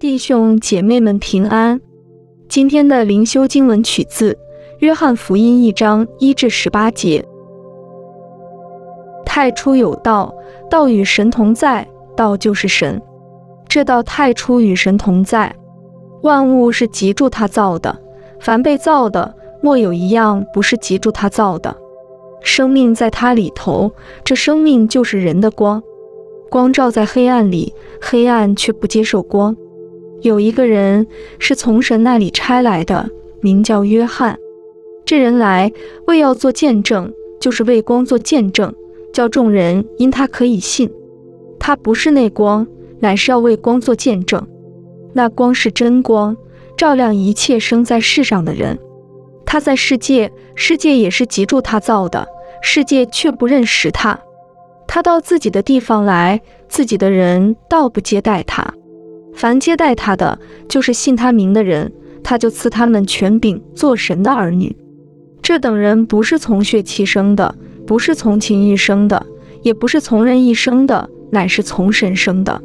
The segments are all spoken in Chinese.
弟兄姐妹们平安。今天的灵修经文取自《约翰福音》一章一至十八节。太初有道，道与神同在，道就是神。这道太初与神同在，万物是藉助他造的，凡被造的，莫有一样不是藉助他造的。生命在他里头，这生命就是人的光。光照在黑暗里，黑暗却不接受光。有一个人是从神那里差来的，名叫约翰。这人来为要做见证，就是为光做见证，叫众人因他可以信。他不是那光，乃是要为光做见证。那光是真光，照亮一切生在世上的人。他在世界，世界也是藉助他造的，世界却不认识他。他到自己的地方来，自己的人倒不接待他。凡接待他的，就是信他名的人，他就赐他们权柄做神的儿女。这等人不是从血气生的，不是从情欲生的，也不是从人意生的，乃是从神生的。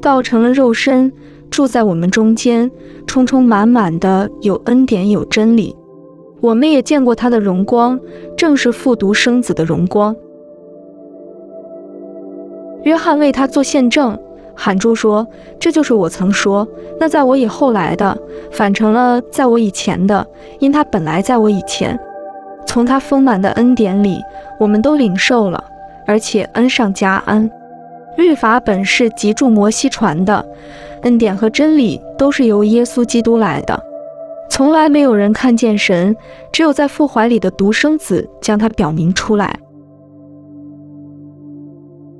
道成了肉身，住在我们中间，充充满满的有恩典有真理。我们也见过他的荣光，正是复读生子的荣光。约翰为他做见证，喊住说：“这就是我曾说，那在我以后来的，反成了在我以前的，因他本来在我以前。从他丰满的恩典里，我们都领受了，而且恩上加恩。律法本是藉助摩西传的，恩典和真理都是由耶稣基督来的。从来没有人看见神，只有在父怀里的独生子将他表明出来。”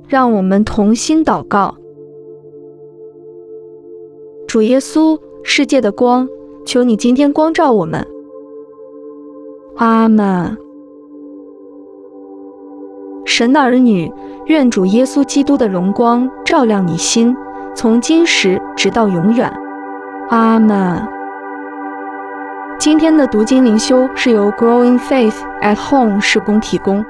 让我们同心祷告，主耶稣，世界的光，求你今天光照我们。阿门。神的儿女，愿主耶稣基督的荣光照亮你心，从今时直到永远。阿门。今天的读经灵修是由 Growing Faith at Home 施工提供。